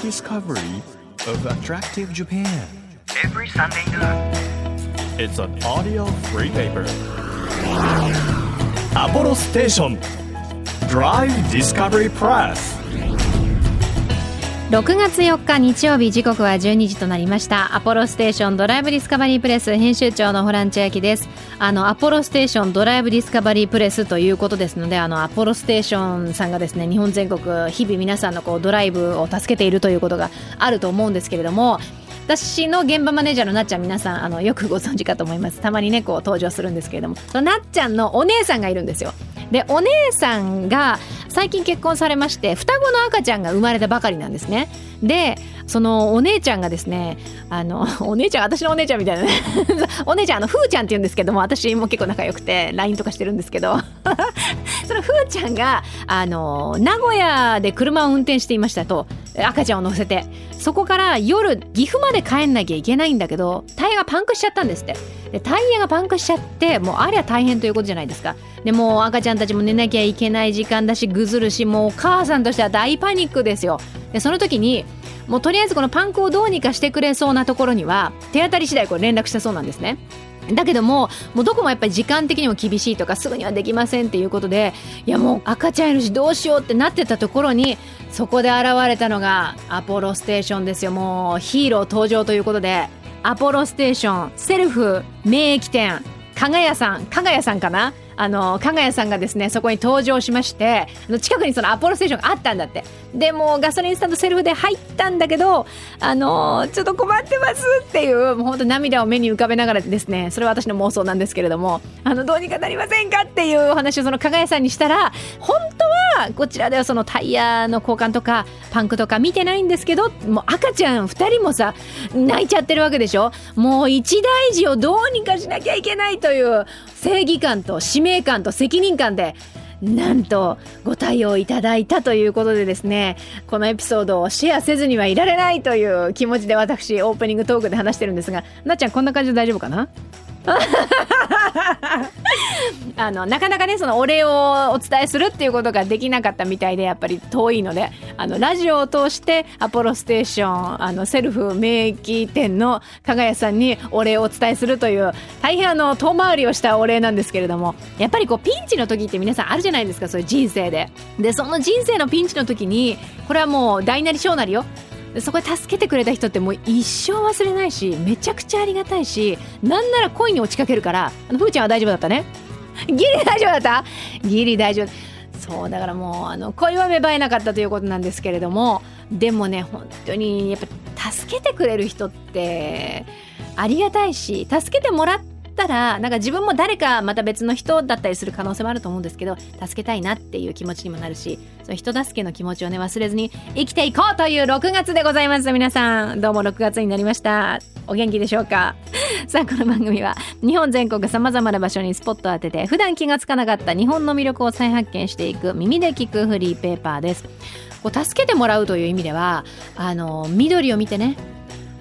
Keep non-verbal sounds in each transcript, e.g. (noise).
discovery of attractive Japan. Every Sunday noon. It's an audio free paper. Apollo Station Drive Discovery Press 6月4日日曜日時刻は12時となりました。アポロステーションドライブディスカバリープレス編集長のホランチャヤキです。あのアポロステーションドライブディスカバリープレスということですのであのアポロステーションさんがですね日本全国日々皆さんのこうドライブを助けているということがあると思うんですけれども私の現場マネージャーのなっちゃん皆さんあのよくご存知かと思います。たまにねこう登場するんですけれどもそのなっちゃんのお姉さんがいるんですよ。でお姉さんが最近結婚されまして双子の赤ちゃんが生まれたばかりなんですね。でそのお姉ちゃんがですねあの (laughs) お姉ちゃん私のお姉ちゃんみたいなね。(laughs) お姉ちゃんあのふーちゃんって言うんですけども私も結構仲良くて LINE とかしてるんですけど。(laughs) そのふーちゃんがあの名古屋で車を運転していましたと赤ちゃんを乗せて。そこから夜岐阜まで帰んなきゃいけないんだけどタイヤがパンクしちゃったんですって。でタイヤがパンクしちゃってもうありゃ大変ということじゃないですか。でもう赤ちゃんたちも寝なきゃいけない時間だしぐずるしもうお母さんとしては大パニックですよ。でその時にもうとりあえずこのパンクをどうにかしてくれそうなところには手当たり次第これ連絡したそうなんですね。だけどももうどこもやっぱり時間的にも厳しいとかすぐにはできませんっていうことでいやもう赤ちゃんいるしどうしようってなってたところにそこで現れたのがアポロステーションですよ。もうヒーロー登場ということでアポロステーションセルフ免疫店加賀屋さん加賀屋さんかなあの加賀谷さんがですねそこに登場しまして近くにそのアポロステーションがあったんだって。でもガソリンスタンドセルフで入ったんだけどあのちょっと困ってますっていうもう本当涙を目に浮かべながらですねそれは私の妄想なんですけれどもあのどうにかなりませんかっていうお話をその加賀谷さんにしたら本当はこちらではそのタイヤの交換とかパンクとか見てないんですけどもう赤ちゃん2人もさ泣いちゃってるわけでしょ。もう一大事をどうにかしなきゃいけないという正義感と使命感と責任感でなんとご対応いただいたということでですねこのエピソードをシェアせずにはいられないという気持ちで私オープニングトークで話してるんですがなっちゃんこんな感じで大丈夫かな？(laughs) あのなかなかねそのお礼をお伝えするっていうことができなかったみたいでやっぱり遠いのであのラジオを通してアポロステーションあのセルフ免疫店の加賀谷さんにお礼をお伝えするという大変あの遠回りをしたお礼なんですけれどもやっぱりこうピンチの時って皆さんあるじゃないですかそういう人生で。でその人生のピンチの時にこれはもう大なり小なりよそこで助けてくれた人ってもう一生忘れないしめちゃくちゃありがたいしなんなら恋に落ちかけるからあのふーちゃんは大丈夫だったね。ギリ大丈夫だった？ギリ大丈夫。そうだからもうあの恋は芽生えなかったということなんですけれどもでもね本当にやっぱ助けてくれる人ってありがたいし助けてもらってったらなんか自分も誰かまた別の人だったりする可能性もあると思うんですけど助けたいなっていう気持ちにもなるしその人助けの気持ちをね忘れずに生きていこうという6月でございます皆さん。どうも6月になりました。お元気でしょうか？さあこの番組は日本全国さまざまな場所にスポットを当てて普段気がつかなかった日本の魅力を再発見していく耳で聞くフリーペーパーです。こう助けてもらうという意味ではあの緑を見てね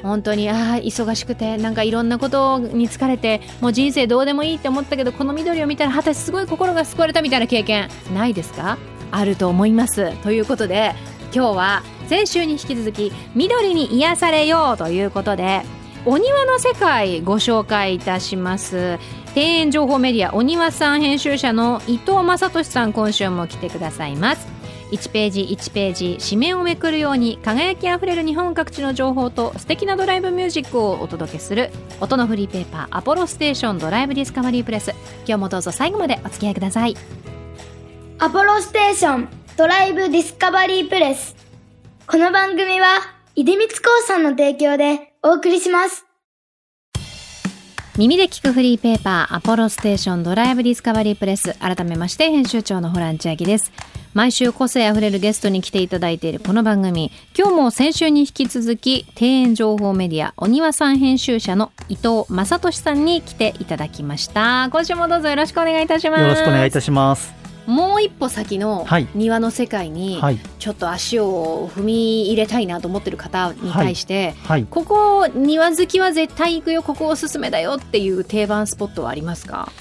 本当にああ忙しくてなんかいろんなことに疲れてもう人生どうでもいいって思ったけどこの緑を見たら私すごい心が救われたみたいな経験ないですか？あると思います。ということで今日は先週に引き続き緑に癒されようということでお庭の世界ご紹介いたします。庭園情報メディアお庭さん編集者の伊藤正俊さん今週も来てくださいます。1ページ1ページ紙面をめくるように輝きあふれる日本各地の情報と素敵なドライブミュージックをお届けする音のフリーペーパーアポロステーションドライブディスカバリープレス。今日もどうぞ最後までお付き合いください。アポロステーションドライブディスカバリープレス。この番組は出光興産の提供でお送りします。耳で聞くフリーペーパーアポロステーションドライブディスカバリープレス。改めまして編集長のホラン千秋です。毎週個性あふれるゲストに来ていただいているこの番組。今日も先週に引き続き庭園情報メディアお庭さん編集者の伊藤正俊さんに来ていただきました。今週もどうぞよろしくお願いいたします。よろしくお願いいたします。もう一歩先の庭の世界にちょっと足を踏み入れたいなと思ってる方に対して、はい。はい、ここ庭好きは絶対行くよここおすすめだよっていう定番スポットはありますか？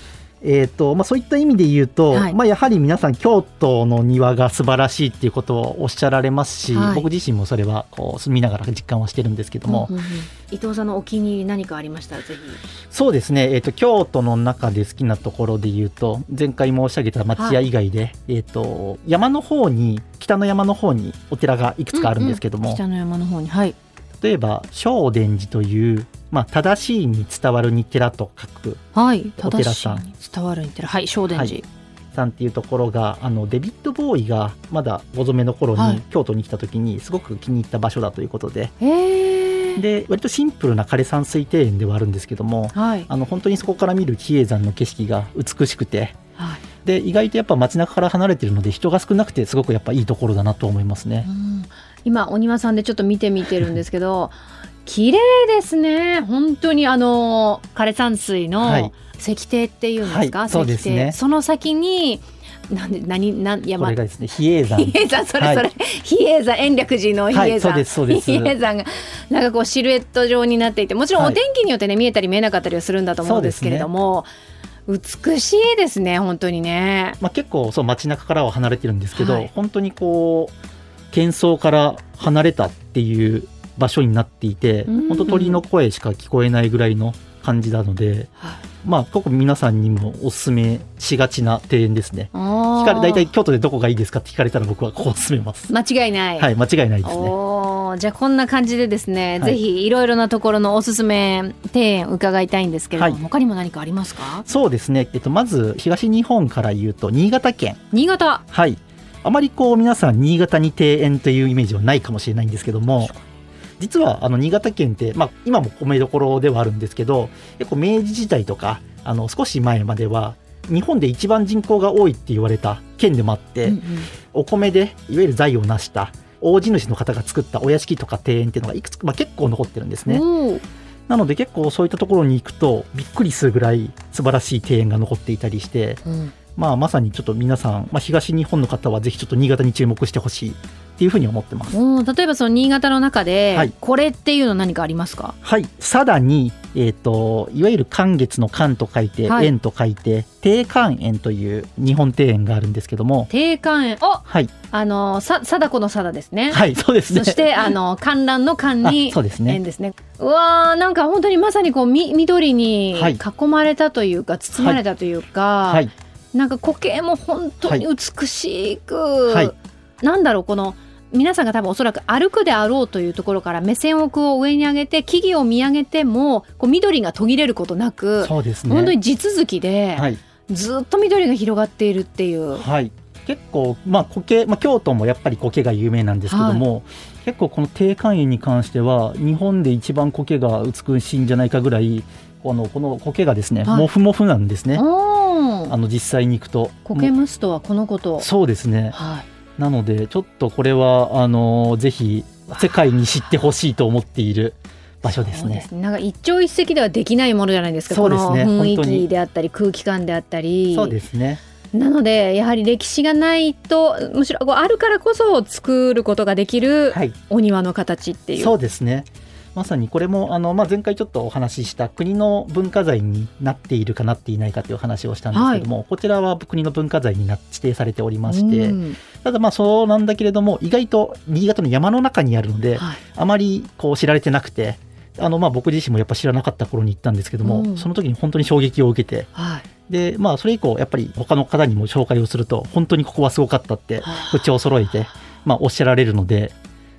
えーとまあ、そういった意味で言うと、はい。まあ、やはり皆さん京都の庭が素晴らしいっていうことをおっしゃられますし、はい。僕自身もそれはこう住みながら実感はしてるんですけども、うんうんうん。伊藤さんのお気に入り何かありました？らぜひ。そうですね、えー、と京都の中で好きなところで言うと前回申し上げた町屋以外で、えー、と山の方に北の山の方にお寺がいくつかあるんですけども、北の山の方に。はい。例えば正殿寺という、まあ、正しいに伝わるに寺と書く。はいお寺さん。正しいに伝わるに寺はい正殿寺、さんっていうところがあのデビッド・ボーイがまだご存命の頃はい。に京都に来た時にすごく気に入った場所だということで、へえで割とシンプルな枯山水庭園ではあるんですけどもはい。あの本当にそこから見る比叡山の景色が美しくて。はい。で意外とやっぱ街中から離れてるので人が少なくてすごくやっぱいいところだなと思いますね。う。ん。今お庭さんでちょっと見てみてるんですけど (laughs) 綺麗ですね。本当にあの枯山水はい。の石庭っていうんですか、はいそうですね。石庭。その先になんで何なんこ山れがですね比叡山。(laughs) 比叡山それそれ、は比叡山延暦寺の比叡山、はいそうですそうです。比叡山がなんかこうシルエット状になっていてもちろんはい。お天気によってね見えたり見えなかったりはするんだと思うんですけれども、美しいですね本当にね。まあ、結構そう街中からは離れてるんですけど、はい。本当にこう喧騒から離れたっていう場所になっていて、うん本当鳥の声しか聞こえないぐらいの感じなので、まあ結構皆さんにもおすすめしがちな庭園ですね。聞かれ大体京都でどこがいいですかって聞かれたら僕はここを勧めます。間違いない。はい間違いないですね。じゃあこんな感じでですね、はいぜひいろいろなところのおすすめ庭園伺いたいんですけれども、はい他にも何かありますか？そうですね。えっとまず東日本から言うと新潟県。新潟はい。あまりこう皆さん新潟に庭園というイメージはないかもしれないんですけども、実はあの新潟県って、まあ、今も米どころではあるんですけど結構明治時代とかあの少し前までは日本で一番人口が多いって言われた県でもあって、うんうん。お米でいわゆる財を成した大地主の方が作ったお屋敷とか庭園っていうのがいくつか、まあ、結構残ってるんですね。なので結構そういったところに行くとびっくりするぐらい素晴らしい庭園が残っていたりして、うん。まあ、まさにちょっと皆さん、まあ、東日本の方はぜひちょっと新潟に注目してほしいっていうふうに思ってます。例えばその新潟の中で、はい。これっていうの何かありますか？はい、さらに、えー、といわゆる寒月の寒と書いて、はい。園と書いて定寒園という日本庭園があるんですけども、定冠園おはい、あのさ貞子の貞ですね、はい、そうですね。そしてあの観覧の観に (laughs) あそうですね。園ですね。うわーなんか本当にまさにこうみ緑にはい。囲まれたというか、包まれたというか、はい、なんか苔も本当に美しく、はい。なんだろうこの皆さんが多分おそらく歩くであろうというところから目線をこう上に上げて木々を見上げてもこう緑が途切れることなく、そうですね。本当に地続きで、はい、ずっと緑が広がっているっていう。はい、結構、まあ、苔、まあ、京都もやっぱり苔が有名なんですけども、結構この定冠園に関しては日本で一番苔が美しいんじゃないかぐらいこのこの苔がですね、はいモフモフなんですね。あの実際に行くと。苔むすとはこのこと。そうですね。はい。なのでちょっとこれはあのぜひ世界に知ってほしいと思っている場所ですねです。ね。なんか一朝一夕ではできないものじゃないですか。そうですねこの雰囲気であったり空気感であったり。そうですね。なのでやはり歴史がないとむしろこうあるからこそ作ることができるはい。お庭の形っていう。そうですね。まさにこれもあの、まあ、前回ちょっとお話しした国の文化財になっているかなっていないかという話をしたんですけども、こちらは国の文化財にな指定されておりまして、うん。ただまあそうなんだけれども意外と新潟の山の中にあるので、はい。あまりこう知られてなくてあのまあ僕自身もやっぱ知らなかった頃に行ったんですけども、うん。その時に本当に衝撃を受けてはい。でまあそれ以降やっぱり他の方にも紹介をすると本当にここはすごかったって口を揃えて、まあ、おっしゃられるので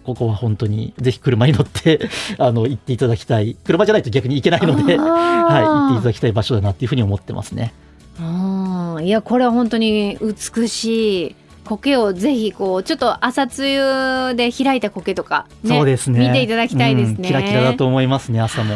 ここは本当にぜひ車に乗って (laughs) あの行っていただきたい車じゃないと逆に行けないので、(laughs) はい、行っていただきたい場所だなっていうふうに思ってますね。うんいやこれは本当に美しい苔をぜひこうちょっと朝露で開いた苔とか、ね、そうですね見ていただきたいですね。うんキラキラだと思いますね朝も。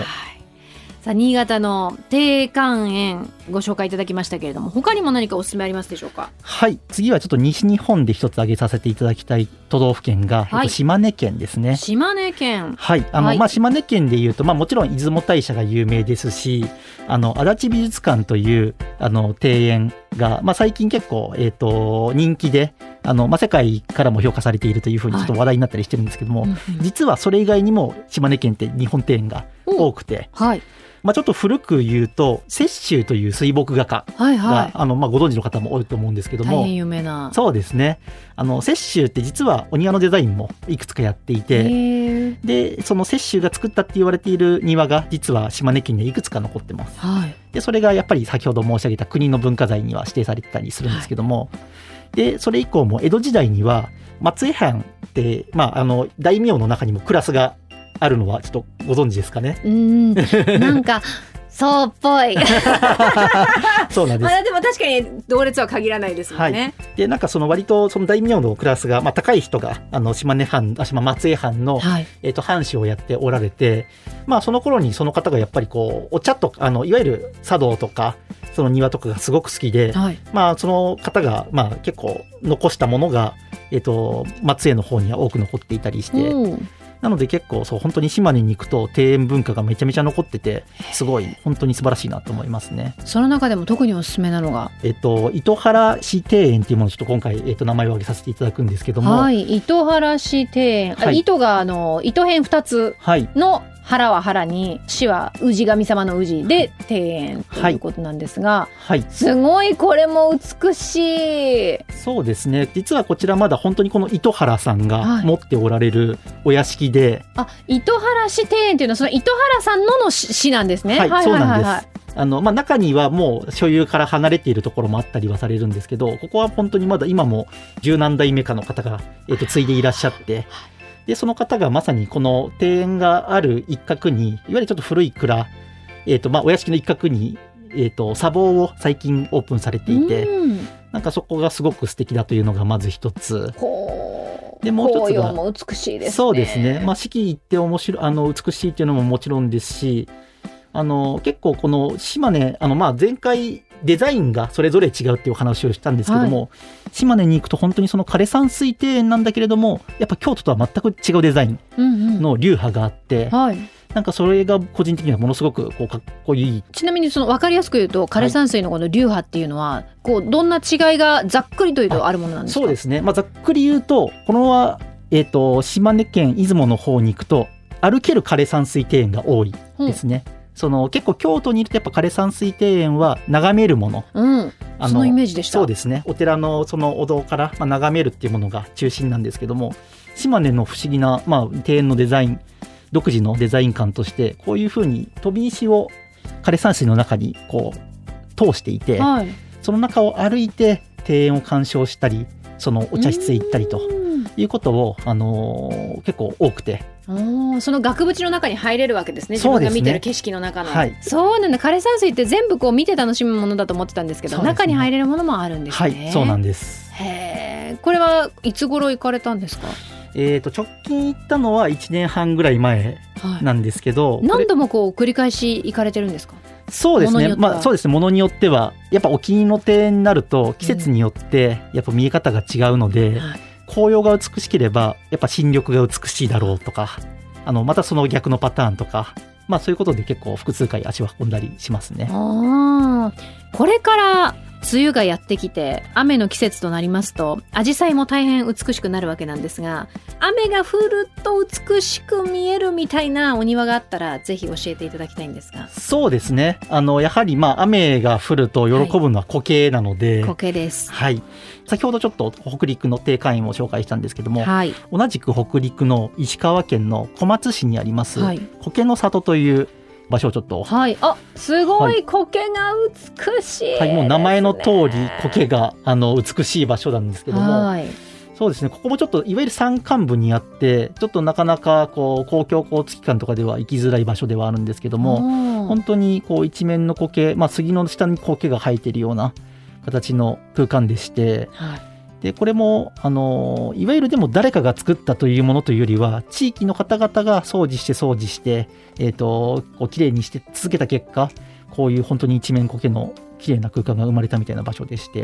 はいさあ新潟の定冠園ご紹介いただきましたけれども他にも何かおすすめありますでしょうか？はい。次はちょっと西日本で一つ挙げさせていただきたい都道府県が、はい。えっと島根県ですね。島根県。はい、あの、はい。まあ、島根県でいうと、まあ、もちろん出雲大社が有名ですし、あの、足立美術館という、あの、庭園が、まあ、最近結構、えっ、と、人気で、あの、まあ、世界からも評価されているというふうにちょっと話題になったりしてるんですけども、うんうん実はそれ以外にも島根県って日本庭園が多くて、はいまあ、ちょっと古く言うと雪舟という水墨画家が、はいはあのまあ、ご存知の方も多いと思うんですけい。ども大変有名な。そうですねあの雪舟って実はお庭のデザインもいくつかやっていへてーでその雪舟が作ったって言われている庭が実は島根県にはいくつか残ってますはい。でそれがやっぱり先ほど申し上げた国の文化財には指定されてたりするんですけども、でそれ以降も江戸時代には松江藩って、まあ、あの大名の中にもクラスがあるのはちょっとご存知ですかね？うーん。なんか、(laughs) そうっぽい。そうなんですまあでも確かに同列は限らないですもんね。でなんかその割とその大名のクラスが、まあ、高い人があの島根藩あ島松江藩の、はい。えー、と藩士をやっておられて、まあ、その頃にその方がやっぱりこうお茶とかあのいわゆる茶道とかその庭とかがすごく好きで、はい。まあ、その方が、まあ、結構残したものが、えっ、と、松江の方には多く残っていたりして、うんなので結構、そう、本当に島根に行くと庭園文化がめちゃめちゃ残ってて、すごい、本当に素晴らしいなと思いますね。その中でも特におすすめなのが？えっ、と、糸原市庭園っていうものをちょっと今回、えっ、と、名前を挙げさせていただくんですけども、はい。糸原市庭園。あはい糸が、あの、糸編二つはい。の原は原に、市は氏神様の氏で庭園ということなんですが、はい。すごいこれも美しい。そうですね。実はこちらまだ本当にこの糸原さんがはい持っておられるお屋敷で、あ、糸原市庭園っていうのはその糸原さんのの市市なんですね。はい、そうなんです。はいあの、まあ、中にはもう所有から離れているところもあったりはされるんですけど、ここは本当にまだ今も十何代目かの方が、えっ、と、継いでいらっしゃって、で、その方がまさにこの庭園がある一角に、いわゆるちょっと古い蔵、えっ、と、まあ、お屋敷の一角に、えっ、と、砂防を最近オープンされていて、うんなんかそこがすごく素敵だというのがまず一つ。でもう一つが紅葉も美しいですね。そうですね。まあ、四季行って面白い、あの、美しいっていうのももちろんですし、あの、結構この島根、あの、まあ、前回デザインがそれぞれ違うっていうお話をしたんですけども、島根に行くと本当にその枯山水庭園なんだけれども、やっぱ京都とは全く違うデザインうんうんの流派があって、はい。なんかそれが個人的にはものすごくこうかっこいい。ちなみにその分かりやすく言うと枯山水のこの流派っていうのは、こうどんな違いがざっくりというとあるものなんですか？そうですね。まあ、ざっくり言うと、このは、えっ、と、島根県出雲の方に行くと、歩ける枯山水庭園が多いですね。その結構京都にいるとやっぱ枯山水庭園は眺めるもの。うん、あそのイメージでしたそうですね。お寺のそのお堂から、まあ、眺めるっていうものが中心なんですけども、島根の不思議な、まあ、庭園のデザイン、独自のデザイン感として、こういうふうに飛び石を枯山水の中にこう通していて、はいその中を歩いて庭園を鑑賞したり、そのお茶室へ行ったりとうんいうことを、あのー結構多くて、おーその額縁の中に入れるわけですね。自分が見てる景色の中の。はい。そうなんだ。枯山水って全部こう見て楽しむものだと思ってたんですけどね。中に入れるものもあるんですはねい、そうなんです。へえこれはいつ頃行かれたんですか、えっ、と、直近行ったのは1年半ぐらい前はい、なんですけど、これ何度もこう繰り返し行かれてるんですか？そうですね。まあそうですね。ものによっては、やっぱお気に入りの庭園になると、季節によって、やっぱ見え方が違うので、はい紅葉が美しければ、やっぱ新緑が美しいだろうとか、あの、またその逆のパターンとか、まあそういうことで結構複数回足を運んだりしますね。これから梅雨がやってきて雨の季節となりますと紫陽花も大変美しくなるわけなんですが雨が降ると美しく見えるみたいなお庭があったらぜひ教えていただきたいんですが。そうですね。あの、やはりまあ雨が降ると喜ぶのは苔なので、苔です。はい。先ほどちょっと北陸の定会員を紹介したんですけども、はい。同じく北陸の石川県の小松市にあります、はい。苔の里という場所をちょっと、はい。あすごはい。苔が美しいはい、もう名前の通り苔があの美しい場所なんですけども、はい。そうですね、ここもちょっといわゆる山間部にあって、ちょっとなかなかこう公共交通機関とかでは行きづらい場所ではあるんですけども、も本当にこう一面の苔、まあ、杉の下に苔が生えているような形の空間でして、はいでこれもあのいわゆるでも誰かが作ったというものというよりは地域の方々が掃除して掃除してえっ、とこう綺麗にして続けた結果こういう本当に一面苔の綺麗な空間が生まれたみたいな場所でして、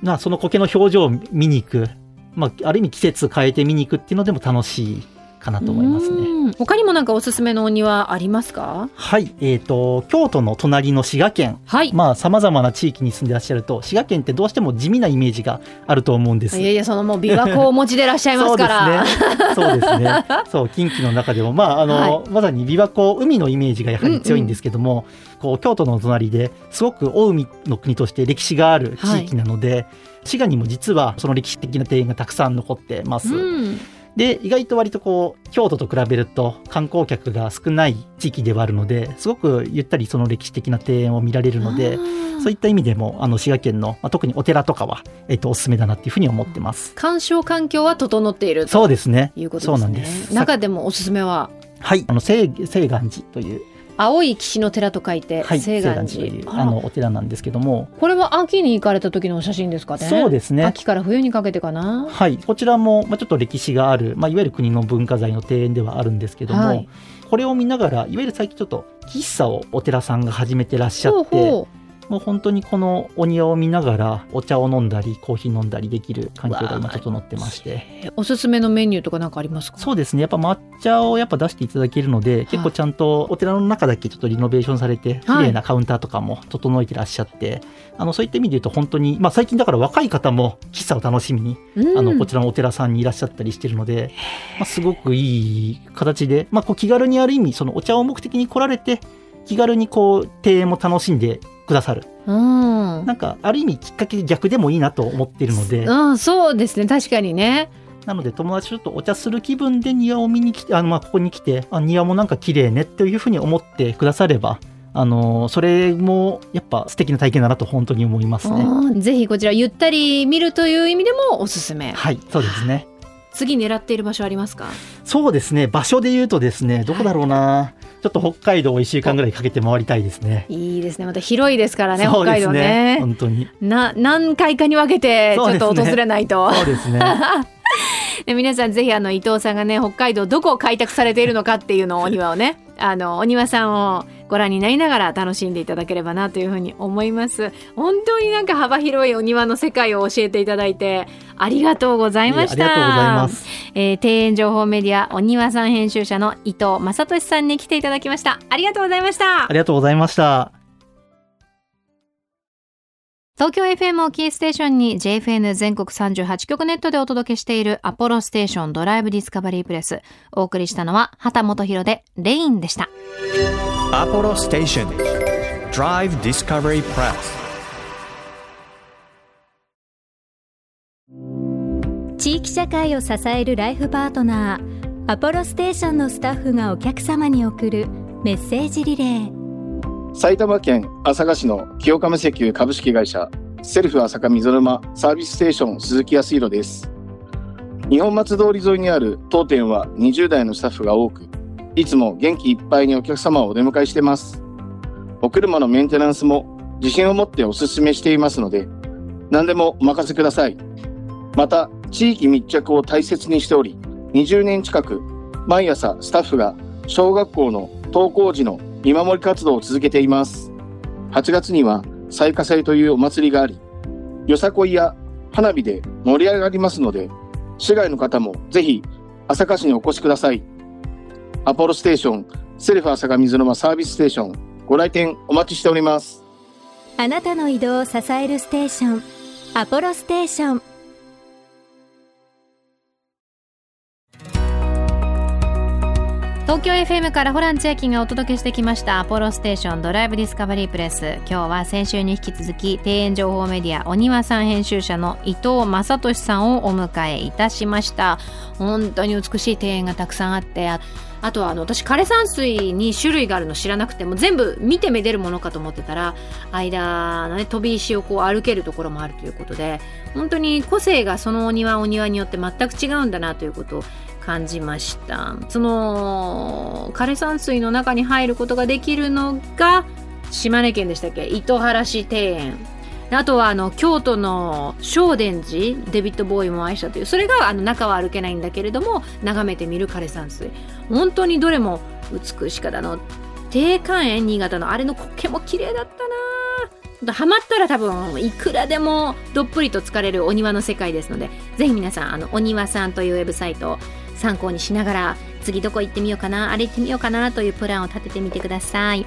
まあその苔の表情を見に行く、まあ、ある意味季節変えて見に行くっていうのでも楽しいかなと思いますね。うん他にもなんかおすすめのお庭ありますか？はい、えー、と京都の隣の滋賀県はい、まあさまざまな地域に住んでらっしゃると滋賀県ってどうしても地味なイメージがあると思うんです。いやいやそのもう琵琶湖をお持ちでいらっしゃいますからそうですね。そうね。近畿の中でもまああの、まさに琵琶湖海のイメージがやはり強いんですけども、こう京都の隣ですごく大海の国として歴史がある地域なので、滋賀にも実はその歴史的な庭園がたくさん残ってます。うんで意外と割とこう京都と比べると観光客が少ない地域ではあるのですごくゆったりその歴史的な庭園を見られるのでそういった意味でもあの滋賀県の、まあ、特にお寺とかは、えっとおすすめだなっていうふうに思ってます。鑑賞環境は整っているとそうですね。いうことですねそうなんです。中でもおすすめは？はい、あの清清願寺という、青い岸の寺と書いてはい、清願という寺、あのお寺なんですけども、これは秋に行かれた時のお写真ですかね？そうですね。秋から冬にかけてかな？はい、こちらも、まあ、ちょっと歴史がある、まあ、いわゆる国の文化財の庭園ではあるんですけども、はい。これを見ながらいわゆる最近ちょっと喫茶をお寺さんが始めてらっしゃほうってほもう本当にこのお庭を見ながらお茶を飲んだりコーヒー飲んだりできる環境が今整ってまして。うおすすめのメニューとかなんかありますか？そうですね。やっぱ抹茶をやっぱ出していただけるので、結構ちゃんとお寺の中だけちょっとリノベーションされて綺麗なカウンターとかも整えてらっしゃって、あのそういった意味で言うと本当に、まあ、最近だから若い方も喫茶を楽しみにうん。あのこちらのお寺さんにいらっしゃったりしてるので、まあ、すごくいい形で、まあ、こう気軽にある意味そのお茶を目的に来られて気軽にこう庭園も楽しんでくださる。うん。なんかある意味きっかけ逆でもいいなと思っているので。うん、そうですね。確かにね。なので友達とちょっとお茶する気分で庭を見に来てあのまあここに来てあ庭もなんか綺麗ねっていうふうに思ってくださればあのそれもやっぱ素敵な体験だなと本当に思いますね。うんぜひこちらゆったり見るという意味でもおすすめ。はいそうですね。次狙っている場所ありますか？そうですね。場所で言うとですねどこだろうな、ちょっと北海道を1週間ぐらいかけて回りたいですね。いいですね。また広いですからねそうです北海道ね。本当に。な何回かに分けてちょっと訪れないと、そうですね。で (laughs) 皆さんぜひあの伊藤さんがね北海道どこを開拓されているのかっていうのをお庭をねあのお庭さんをご覧になりながら楽しんでいただければなというふうに思います本当になんか幅広いお庭の世界を教えていただいてありがとうございましたありがとうございます。えー庭園情報メディアお庭さん編集者の伊藤正俊さんに来ていただきましたありがとうございましたありがとうございました。東京 FM をキーステーションに JFN 全国38局ネットでお届けしているアポロステーションドライブディスカバリープレス。お送りしたのは畑本博でレインでした。Apollo Station Drive Discovery Press 地域社会を支えるライフパートナー。アポロステーションのスタッフがお客様に送るメッセージリレー埼玉県朝霞市の清亀石油株式会社セルフ朝霞水沼サービスステーション鈴木康弘です。日本松通り沿いにある当店は20代のスタッフが多くいつも元気いっぱいにお客様をお出迎えしてます。お車のメンテナンスも自信を持ってお勧めしていますので何でもお任せください。また地域密着を大切にしており20年近く毎朝スタッフが小学校の登校時の見守り活動を続けています。8月には彩花祭というお祭りがありよさこいや花火で盛り上がりますので市外の方もぜひ朝霞市にお越しください。アポロステーションセルフ朝霞水沼サービスステーションご来店お待ちしております。あなたの移動を支えるステーションアポロステーション。東京 FM からホラン千秋がお届けしてきましたアポロステーションドライブディスカバリープレス。今日は先週に引き続き庭園情報メディアお庭さん編集者の伊藤正俊さんをお迎えいたしました。本当に美しい庭園がたくさんあってあとはあの私枯山水に種類があるの知らなくても全部見てめでるものかと思ってたら間のね飛び石をこう歩けるところもあるということで本当に個性がそのお庭お庭によって全く違うんだなということを感じました。その枯山水の中に入ることができるのが島根県でしたっけ？糸原市庭園。あとはあの京都の正殿寺デビッド・ボーイも愛したという。それがあの中は歩けないんだけれども眺めてみる枯山水。本当にどれも美しかったの。定冠園新潟のあれの苔も綺麗だったな。ハマったら多分いくらでもどっぷりと疲れるお庭の世界ですのでぜひ皆さんあのお庭さんというウェブサイトを参考にしながら次どこ行ってみようかなあれ行ってみようかなというプランを立ててみてください。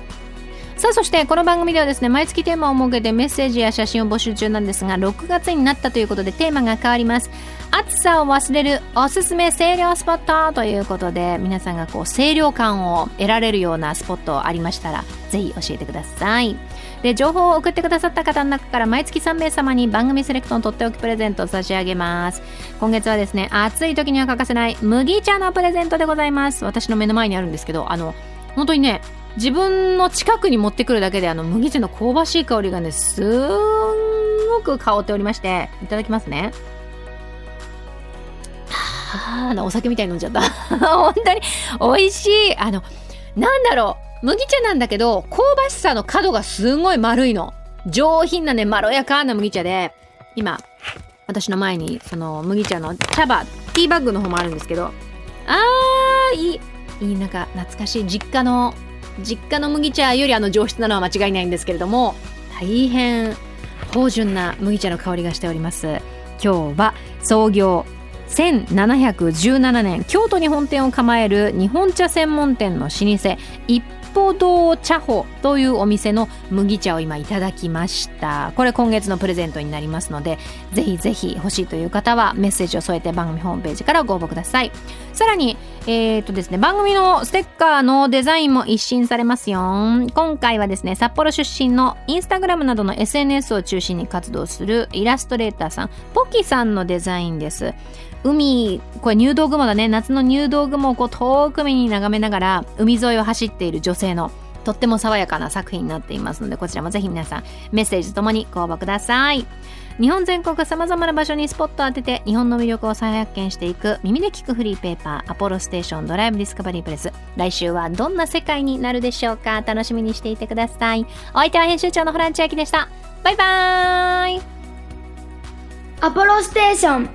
さあそしてこの番組ではですね毎月テーマを設けてメッセージや写真を募集中なんですが6月になったということでテーマが変わります。暑さを忘れるおすすめ清涼スポットということで皆さんがこう清涼感を得られるようなスポットありましたらぜひ教えてください。で情報を送ってくださった方の中から毎月3名様に番組セレクトのとっておきプレゼントを差し上げます。今月はですね暑い時には欠かせない麦茶のプレゼントでございます。私の目の前にあるんですけどあの本当にね自分の近くに持ってくるだけであの麦茶の香ばしい香りがねすんごく香っておりましていただきますね。はあお酒みたいに飲んじゃった。(laughs) 本当に美味しい。あのなんだろう。麦茶なんだけど香ばしさの角がすごい丸いの。上品なねまろやかな麦茶で。今私の前にその麦茶の茶葉ティーバッグの方もあるんですけど。あーいい。いいなんか懐かしい。実家の実家の麦茶よりあの上質なのは間違いないんですけれども大変芳醇な麦茶の香りがしております。今日は創業1717年京都に本店を構える日本茶専門店の老舗一歩堂茶舗というお店の麦茶を今いただきました。これ今月のプレゼントになりますのでぜひぜひ欲しいという方はメッセージを添えて番組ホームページからご応募ください。さらにえー、とですね番組のステッカーのデザインも一新されますよ。今回はですね札幌出身のインスタグラムなどの SNS を中心に活動するイラストレーターさんポキさんのデザインです。海これ入道雲だね夏の入道雲をこう遠く目に眺めながら海沿いを走っている女性のとっても爽やかな作品になっていますのでこちらもぜひ皆さんメッセージともにご応募ください。日本全国さまざまな場所にスポットを当てて日本の魅力を再発見していく耳で聞くフリーペーパーアポロステーションドライブディスカバリープレス。来週はどんな世界になるでしょうか楽しみにしていてください。お相手は編集長のホラン千秋でした。バイバーイ。アポロステーション。